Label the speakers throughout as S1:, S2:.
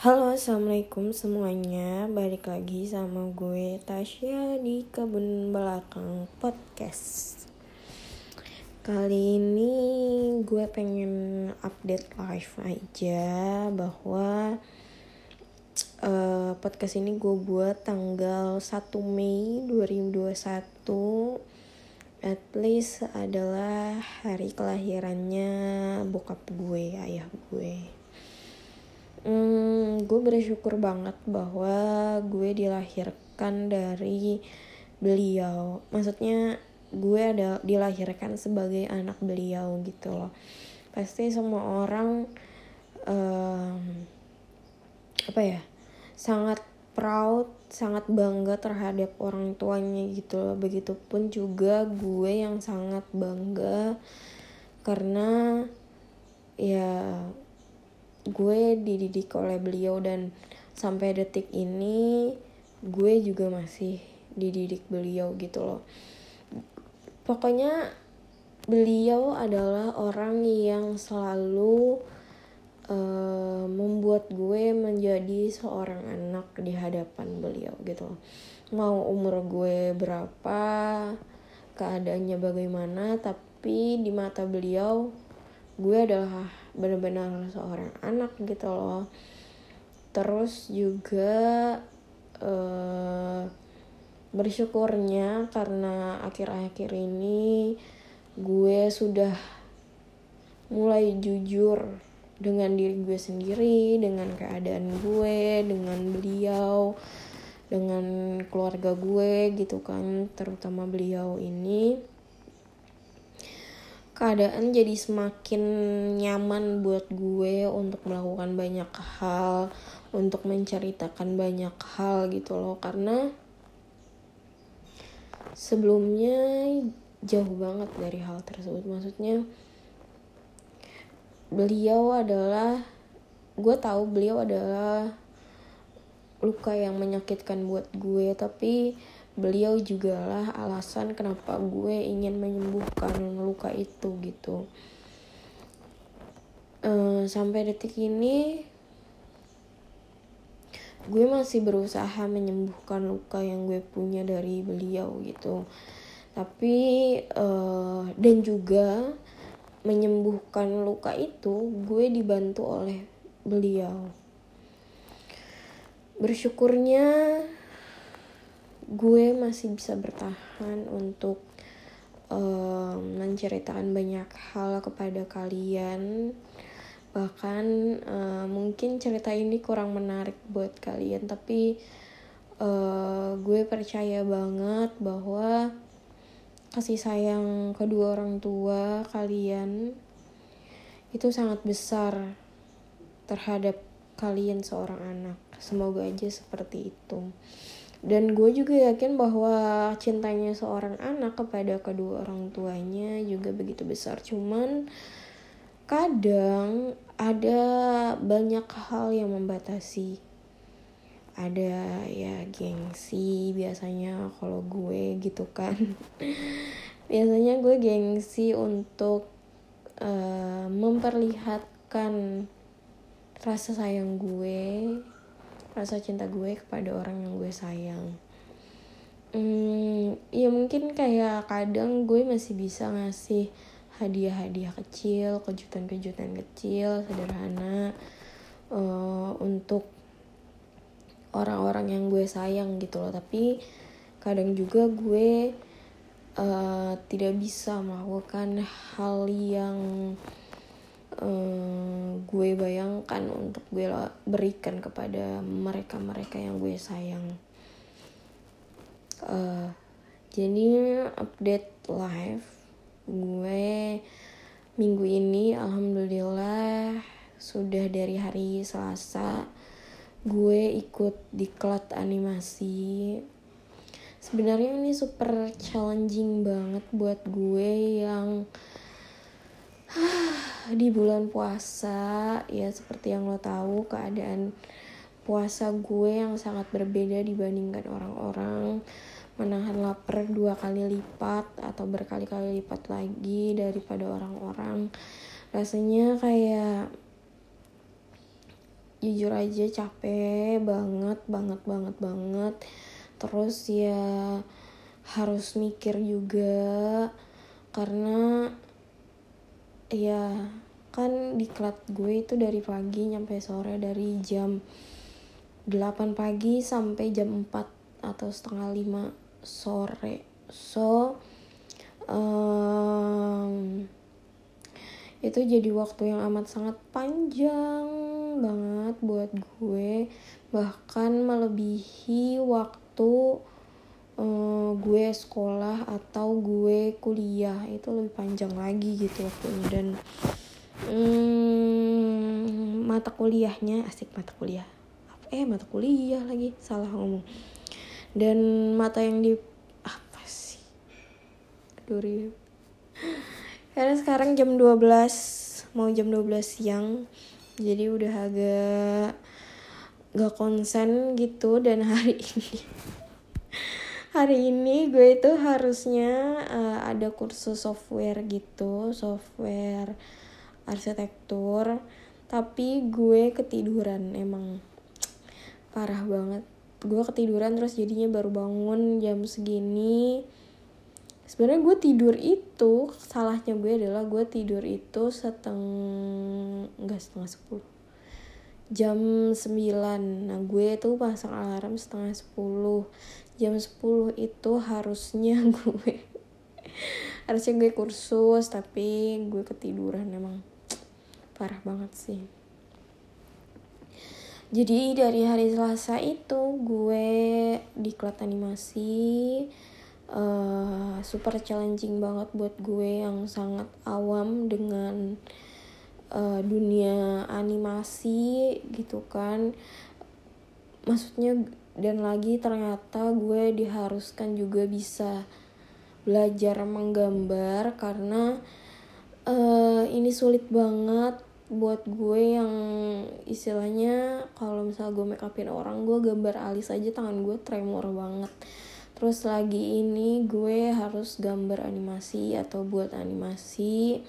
S1: Halo assalamualaikum semuanya. Balik lagi sama gue Tasya di kebun belakang podcast. Kali ini gue pengen update live aja Bahwa uh, podcast ini gue buat tanggal 1 Mei 2021 At least adalah hari kelahirannya bokap gue, ayah gue hmm, gue bersyukur banget bahwa gue dilahirkan dari beliau. Maksudnya gue ada dilahirkan sebagai anak beliau gitu loh. Pasti semua orang um, apa ya sangat proud sangat bangga terhadap orang tuanya gitu loh. Begitupun juga gue yang sangat bangga karena ya gue dididik oleh beliau dan sampai detik ini gue juga masih dididik beliau gitu loh. Pokoknya beliau adalah orang yang selalu uh, membuat gue menjadi seorang anak di hadapan beliau gitu loh. Mau umur gue berapa keadaannya bagaimana tapi di mata beliau gue adalah benar-benar seorang anak gitu loh. Terus juga uh, bersyukurnya karena akhir-akhir ini gue sudah mulai jujur dengan diri gue sendiri dengan keadaan gue dengan beliau dengan keluarga gue gitu kan. Terutama beliau ini keadaan jadi semakin nyaman buat gue untuk melakukan banyak hal untuk menceritakan banyak hal gitu loh. Karena sebelumnya jauh banget dari hal tersebut. Maksudnya beliau adalah gue tahu beliau adalah luka yang menyakitkan buat gue. Tapi beliau juga lah alasan kenapa gue ingin menyembuhkan luka itu gitu. Uh, sampai detik ini gue masih berusaha menyembuhkan luka yang gue punya dari beliau gitu. Tapi uh, dan juga menyembuhkan luka itu gue dibantu oleh beliau. Bersyukurnya gue masih bisa bertahan untuk um, menceritakan banyak hal kepada kalian. Bahkan uh, mungkin cerita ini kurang menarik buat kalian tapi uh, gue percaya banget bahwa kasih sayang kedua orang tua kalian itu sangat besar terhadap kalian seorang anak. Semoga aja seperti itu dan gue juga yakin bahwa cintanya seorang anak kepada kedua orang tuanya juga begitu besar. Cuman kadang ada banyak hal yang membatasi. Ada ya gengsi biasanya kalau gue gitu kan. Biasanya gue gengsi untuk uh, memperlihatkan rasa sayang gue rasa cinta gue kepada orang yang gue sayang. Hmm, ya mungkin kayak kadang gue masih bisa ngasih hadiah-hadiah kecil kejutan-kejutan kecil sederhana uh, untuk orang-orang yang gue sayang gitu loh. Tapi kadang juga gue uh, tidak bisa melakukan hal yang uh, gue bayangkan untuk gue berikan kepada mereka-mereka yang gue sayang. Uh, jadi update live gue minggu ini alhamdulillah sudah dari hari Selasa gue ikut diklat animasi sebenarnya ini super challenging banget buat gue yang di bulan puasa ya seperti yang lo tahu keadaan puasa gue yang sangat berbeda dibandingkan orang-orang. Menahan lapar dua kali lipat atau berkali-kali lipat lagi daripada orang-orang. Rasanya kayak jujur aja capek banget banget banget banget. Terus ya harus mikir juga karena ya kan di diklat gue itu dari pagi nyampe sore dari jam 8 pagi sampai jam 4 atau setengah 5 sore. So um, itu jadi waktu yang amat sangat panjang banget buat gue. Bahkan melebihi waktu uh, gue sekolah atau gue kuliah itu lebih panjang lagi gitu waktunya dan hmm, mata kuliahnya asik mata kuliah. Eh mata kuliah lagi salah ngomong. Dan mata yang di apa sih? Aduh karena sekarang jam 12 mau jam 12 siang jadi udah agak gak konsen gitu dan hari ini hari ini gue itu harusnya uh, ada kursus software gitu software arsitektur. Tapi gue ketiduran emang parah banget. Gue ketiduran terus jadinya baru bangun jam segini. Sebenarnya gue tidur itu salahnya gue adalah gue tidur itu setengah enggak setengah sepuluh. Jam 9 nah gue tuh pasang alarm setengah sepuluh jam 10 itu harusnya gue harusnya gue kursus tapi gue ketiduran emang parah banget sih. Jadi dari hari Selasa itu gue di kelas animasi uh, super challenging banget buat gue yang sangat awam dengan uh, dunia animasi gitu kan. Maksudnya dan lagi ternyata gue diharuskan juga bisa belajar menggambar karena uh, ini sulit banget buat gue yang istilahnya kalau misal gue make upin orang gue gambar alis aja tangan gue tremor banget. Terus lagi ini gue harus gambar animasi atau buat animasi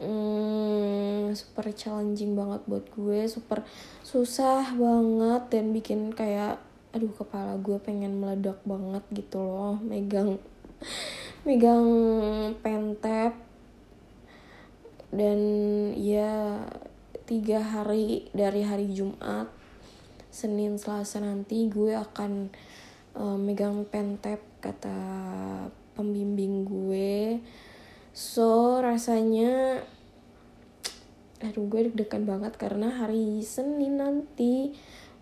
S1: hmm, super challenging banget buat gue super susah banget dan bikin kayak aduh kepala gue pengen meledak banget gitu loh. Megang megang pentep. Dan ya tiga hari dari hari Jumat Senin Selasa nanti gue akan uh, megang pentep kata pembimbing gue. So rasanya aduh gue deg-degan banget karena hari Senin nanti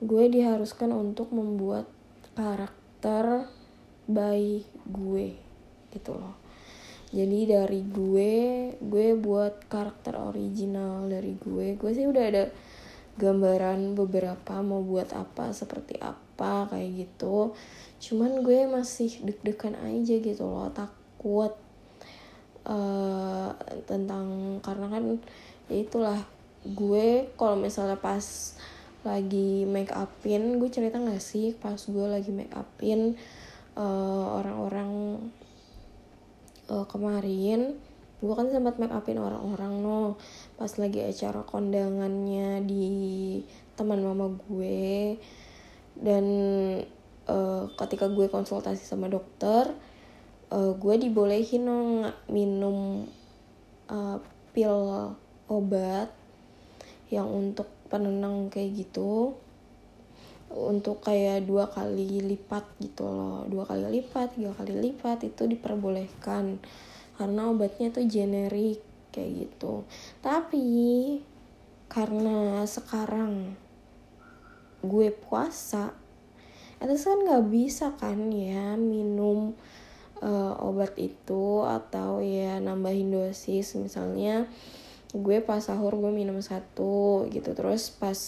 S1: gue diharuskan untuk membuat karakter by gue gitu loh. Jadi dari gue gue buat karakter original dari gue. Gue sih udah ada gambaran beberapa mau buat apa seperti apa kayak gitu. Cuman gue masih deg-degan aja gitu loh takut uh, tentang karena kan ya itulah gue kalau misalnya pas lagi make upin. Gue cerita gak sih pas gue lagi make upin uh, orang-orang uh, kemarin? Gue kan sempat make upin orang-orang no. Pas lagi acara kondangannya di teman mama gue. Dan uh, ketika gue konsultasi sama dokter uh, gue dibolehin no minum uh, pil obat yang untuk penenang kayak gitu untuk kayak dua kali lipat gitu loh. Dua kali lipat tiga kali lipat itu diperbolehkan. Karena obatnya tuh generik kayak gitu. Tapi karena sekarang gue puasa itu kan nggak bisa kan ya minum uh, obat itu atau ya nambahin dosis. Misalnya gue pas sahur gue minum satu gitu. Terus pas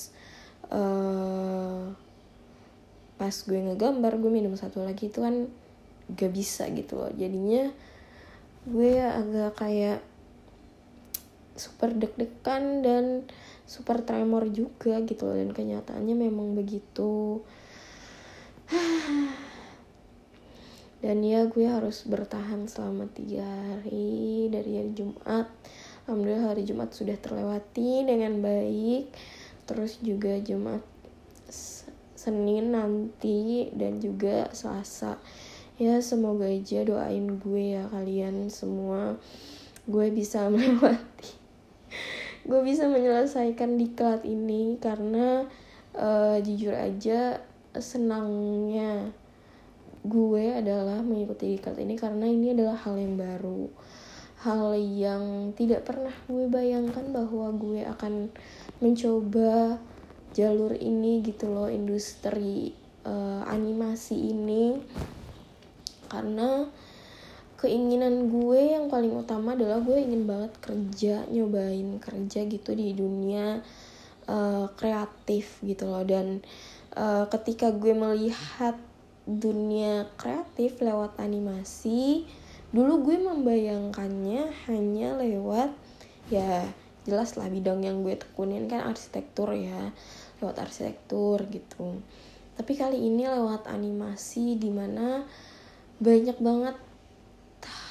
S1: uh, pas gue ngegambar gue minum satu lagi itu kan gak bisa gitu loh. Jadinya gue agak kayak super deg-degan dan super tremor juga gitu loh. Dan kenyataannya memang begitu. Dan ya gue harus bertahan selama tiga hari dari hari Jumat Alhamdulillah hari Jumat sudah terlewati dengan baik. Terus juga Jumat Senin nanti dan juga Selasa. Ya semoga aja doain gue ya kalian semua. Gue bisa melewati gue bisa menyelesaikan diklat ini karena uh, jujur aja senangnya gue adalah mengikuti diklat ini karena ini adalah hal yang baru hal yang tidak pernah gue bayangkan bahwa gue akan mencoba jalur ini gitu loh industri uh, animasi ini. Karena keinginan gue yang paling utama adalah gue ingin banget kerja nyobain kerja gitu di dunia uh, kreatif gitu loh. Dan uh, ketika gue melihat dunia kreatif lewat animasi dulu gue membayangkannya hanya lewat ya jelas lah bidang yang gue tekunin kan arsitektur ya lewat arsitektur gitu. Tapi kali ini lewat animasi di mana banyak banget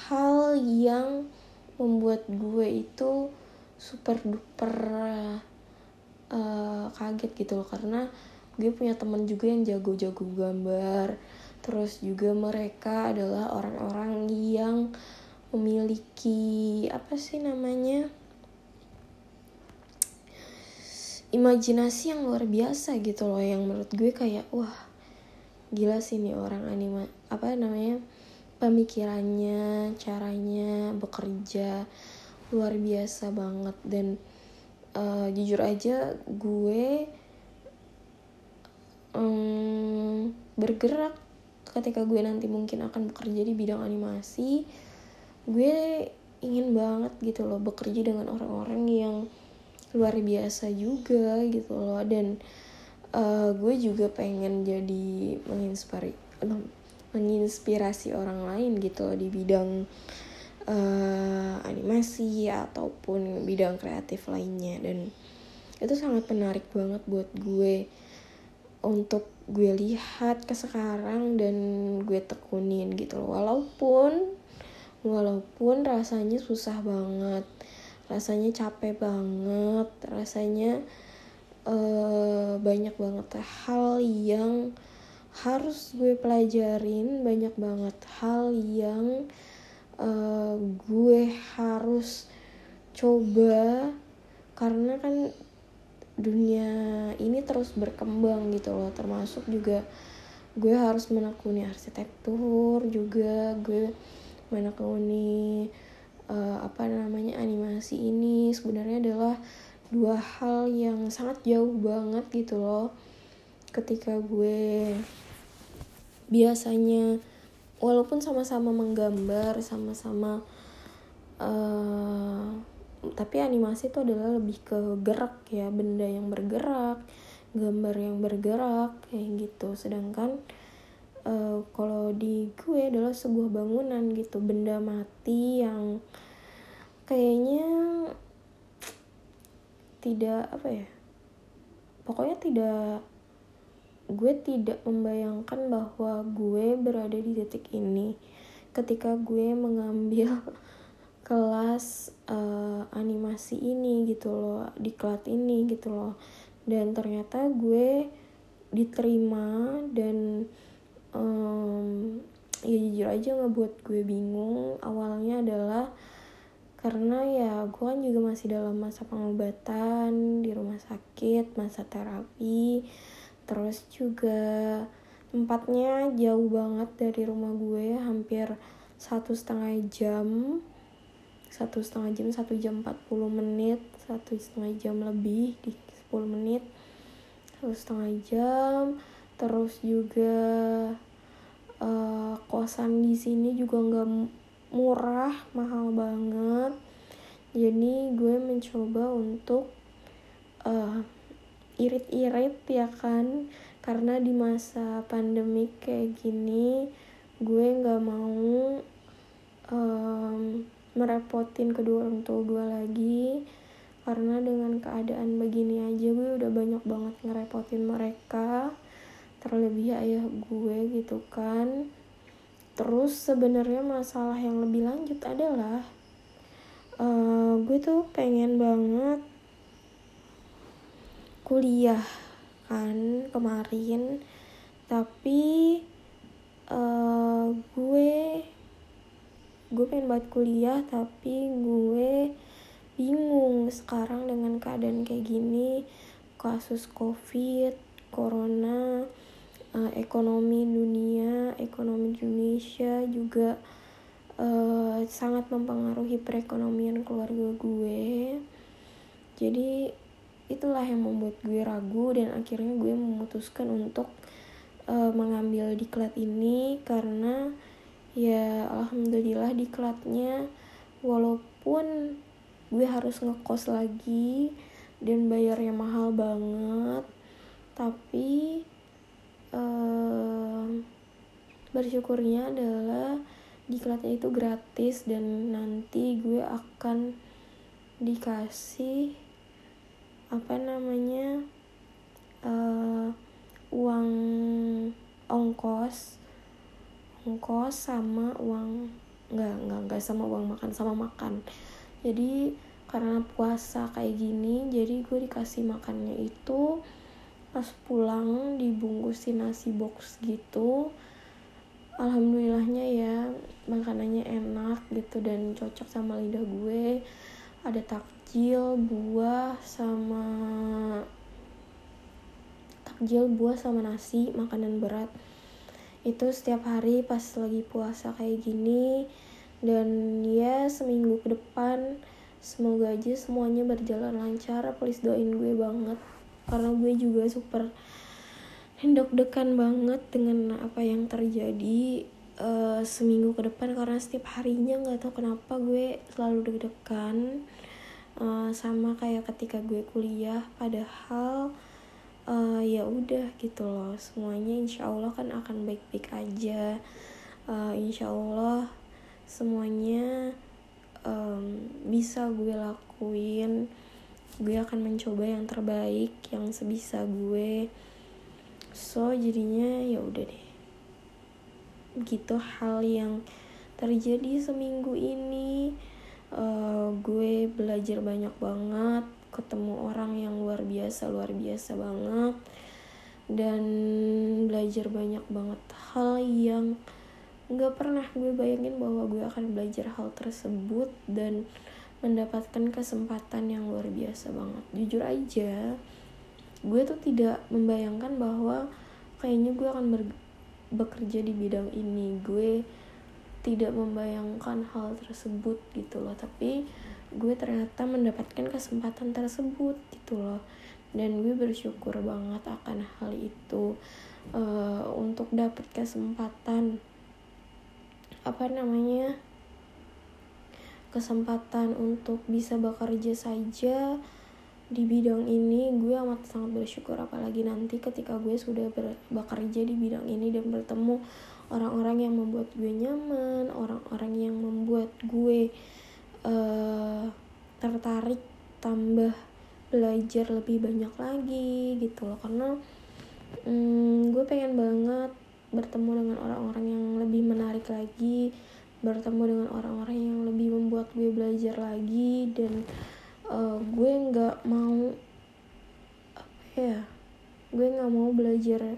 S1: hal yang membuat gue itu super duper uh, kaget gitu loh. Karena gue punya teman juga yang jago-jago gambar terus juga mereka adalah orang-orang yang memiliki apa sih namanya imajinasi yang luar biasa gitu loh yang menurut gue kayak wah gila sih nih orang anima apa namanya pemikirannya caranya bekerja luar biasa banget. Dan uh, jujur aja gue um, bergerak ketika gue nanti mungkin akan bekerja di bidang animasi gue ingin banget gitu loh bekerja dengan orang-orang yang luar biasa juga gitu loh. Dan uh, gue juga pengen jadi menginspirasi menginspirasi orang lain gitu loh di bidang uh, animasi ataupun bidang kreatif lainnya. Dan itu sangat menarik banget buat gue untuk gue lihat ke sekarang dan gue tekunin gitu loh. Walaupun walaupun rasanya susah banget rasanya capek banget rasanya uh, banyak banget hal yang harus gue pelajarin banyak banget hal yang uh, gue harus coba. Karena kan dunia ini terus berkembang gitu loh. Termasuk juga gue harus menekuni arsitektur juga gue menekuni uh, apa namanya animasi ini sebenarnya adalah dua hal yang sangat jauh banget gitu loh. Ketika gue biasanya walaupun sama-sama menggambar sama-sama uh, tapi animasi itu adalah lebih ke gerak ya benda yang bergerak gambar yang bergerak kayak gitu. Sedangkan uh, kalau di gue adalah sebuah bangunan gitu benda mati yang kayaknya tidak apa ya pokoknya tidak gue tidak membayangkan bahwa gue berada di titik ini ketika gue mengambil kelas uh, animasi ini gitu loh di kelas ini gitu loh. Dan ternyata gue diterima dan um, ya jujur aja ngebuat gue bingung. Awalnya adalah karena ya gue kan juga masih dalam masa pengobatan di rumah sakit masa terapi. Terus juga tempatnya jauh banget dari rumah gue hampir satu setengah jam satu setengah jam satu jam 40 menit satu setengah jam lebih di 10 menit satu setengah jam. Terus juga uh, kosan di sini juga nggak murah mahal banget. Jadi gue mencoba untuk uh, irit-irit ya kan. Karena di masa pandemi kayak gini gue nggak mau um, merepotin kedua orang tua gue lagi. Karena dengan keadaan begini aja gue udah banyak banget ngerepotin mereka. Terlebih ayah gue gitu kan. Terus sebenarnya masalah yang lebih lanjut adalah uh, gue tuh pengen banget kuliah kan kemarin. Tapi uh, gue gue pengen buat kuliah tapi gue bingung sekarang dengan keadaan kayak gini. Kasus covid corona uh, ekonomi dunia ekonomi Indonesia juga uh, sangat mempengaruhi perekonomian keluarga gue. Jadi itulah yang membuat gue ragu dan akhirnya gue memutuskan untuk uh, mengambil diklat ini karena ya alhamdulillah diklatnya. Walaupun gue harus ngekos lagi dan bayarnya mahal banget tapi uh, bersyukurnya adalah diklatnya itu gratis dan nanti gue akan dikasih apa namanya uh, uang ongkos ongkos sama uang nggak nggak nggak sama uang makan sama makan. Jadi karena puasa kayak gini jadi gue dikasih makannya itu pas pulang dibungkusin nasi box gitu. Alhamdulillahnya ya makanannya enak gitu dan cocok sama lidah gue. Ada takjil buah sama takjil buah sama nasi makanan berat itu setiap hari pas lagi puasa kayak gini. Dan ya seminggu ke depan semoga aja semuanya berjalan lancar. Please doain gue banget. Karena gue juga super deg-degan banget dengan apa yang terjadi uh, seminggu ke depan. Karena setiap harinya nggak tahu kenapa gue selalu deg-degan uh, sama kayak ketika gue kuliah. Padahal uh, ya udah gitu loh. Semuanya insya Allah kan akan baik-baik aja. Uh, insya Allah semuanya um, bisa gue lakuin. Gue akan mencoba yang terbaik yang sebisa gue. So jadinya ya udah deh. Gitu hal yang terjadi seminggu ini uh, gue belajar banyak banget ketemu orang yang luar biasa luar biasa banget dan belajar banyak banget hal yang nggak pernah gue bayangin bahwa gue akan belajar hal tersebut dan mendapatkan kesempatan yang luar biasa banget. Jujur aja gue tuh tidak membayangkan bahwa kayaknya gue akan bekerja di bidang ini. Gue tidak membayangkan hal tersebut gitu loh. Tapi gue ternyata mendapatkan kesempatan tersebut gitu loh. Dan gue bersyukur banget akan hal itu uh, untuk dapat kesempatan apa namanya kesempatan untuk bisa bekerja saja di bidang ini. Gue amat sangat bersyukur apalagi nanti ketika gue sudah bekerja di bidang ini dan bertemu orang-orang yang membuat gue nyaman orang-orang yang membuat gue uh, tertarik tambah belajar lebih banyak lagi gitu loh. Karena um, gue pengen banget bertemu dengan orang-orang yang lebih menarik lagi bertemu dengan orang-orang yang lebih membuat gue belajar lagi dan uh, gue nggak mau apa ya gue nggak mau belajar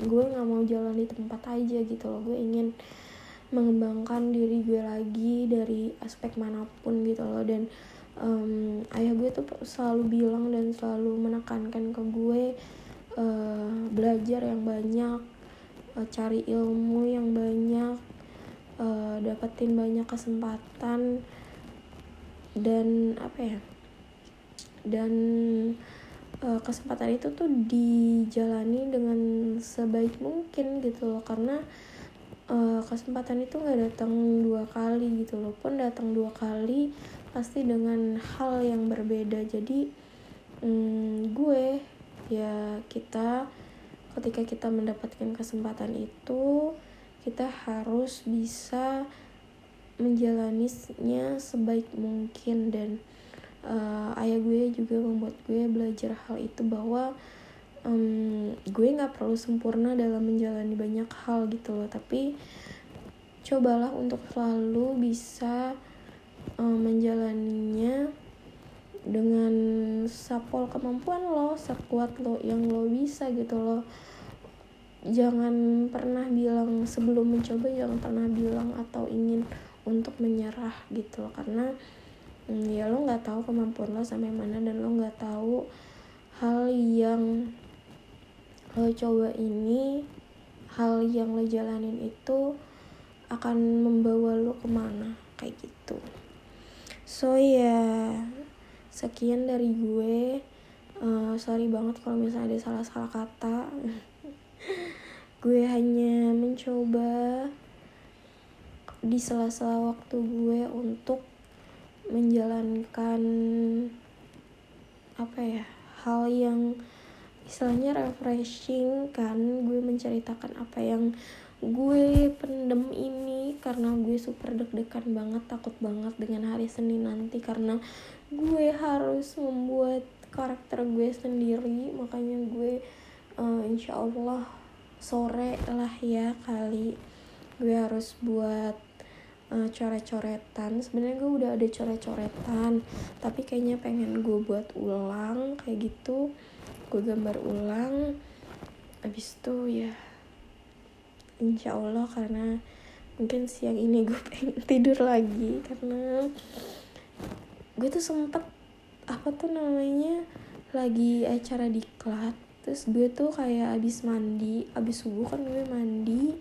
S1: gue nggak mau jalan di tempat aja gitu loh. Gue ingin mengembangkan diri gue lagi dari aspek mana pun gitu loh. Dan um, ayah gue tuh selalu bilang dan selalu menekankan ke gue uh, belajar yang banyak uh, cari ilmu yang banyak uh, dapetin banyak kesempatan dan apa ya dan uh, kesempatan itu tuh dijalani dengan sebaik mungkin gitu loh. Karena uh, kesempatan itu nggak datang dua kali gitu loh. Pun datang dua kali pasti dengan hal yang berbeda. Jadi um, gue ya kita ketika kita mendapatkan kesempatan itu kita harus bisa menjalaninya sebaik mungkin. Dan uh, ayah gue juga membuat gue belajar hal itu bahwa um, gue nggak perlu sempurna dalam menjalani banyak hal gitu loh. Tapi cobalah untuk selalu bisa um, menjalaninya dengan sapol kemampuan lo sekuat lo yang lo bisa gitu lo jangan pernah bilang sebelum mencoba jangan pernah bilang atau ingin untuk menyerah gitu loh. Karena ya lo nggak tahu kemampuan lo sampai mana dan lo nggak tahu hal yang lo coba ini hal yang lo jalanin itu akan membawa lo ke mana kayak gitu. So ya sekian dari gue. Uh, sorry banget kalau misalnya ada salah-salah kata. Gue hanya mencoba di sela-sela waktu gue untuk menjalankan apa ya hal yang istilahnya refreshing kan gue menceritakan apa yang gue pendem ini karena gue super deg-degan banget takut banget dengan hari Senin nanti karena gue harus membuat karakter gue sendiri. Makanya gue uh, insya Allah sore lah ya kali gue harus buat uh, coret-coretan. Sebenarnya gue udah ada coret-coretan tapi kayaknya pengen gue buat ulang kayak gitu. Gue gambar ulang abis itu ya insya Allah karena mungkin siang ini gue pengen tidur lagi karena gue tuh sempet apa tuh namanya lagi acara diklat terus gue tuh kayak abis mandi abis subuh kan gue mandi.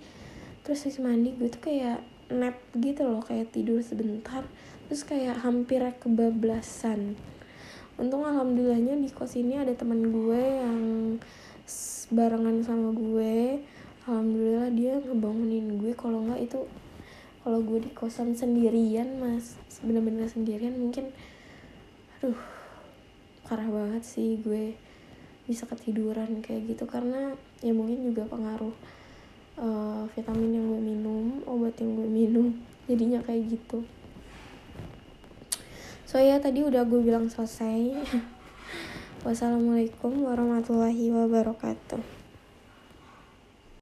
S1: Terus abis mandi gue tuh kayak nap gitu loh kayak tidur sebentar terus kayak hampir kebablasan. Untung alhamdulillahnya di kos ini ada teman gue yang barengan sama gue. Alhamdulillah dia ngebangunin gue kalau nggak itu kalau gue di kosan sendirian mas. Bener-bener sendirian mungkin aduh parah banget sih gue bisa ketiduran kayak gitu. Karena ya mungkin juga pengaruh uh, vitamin yang gue minum obat yang gue minum jadinya kayak gitu. So ya tadi udah gue bilang selesai. Wassalamualaikum warahmatullahi wabarakatuh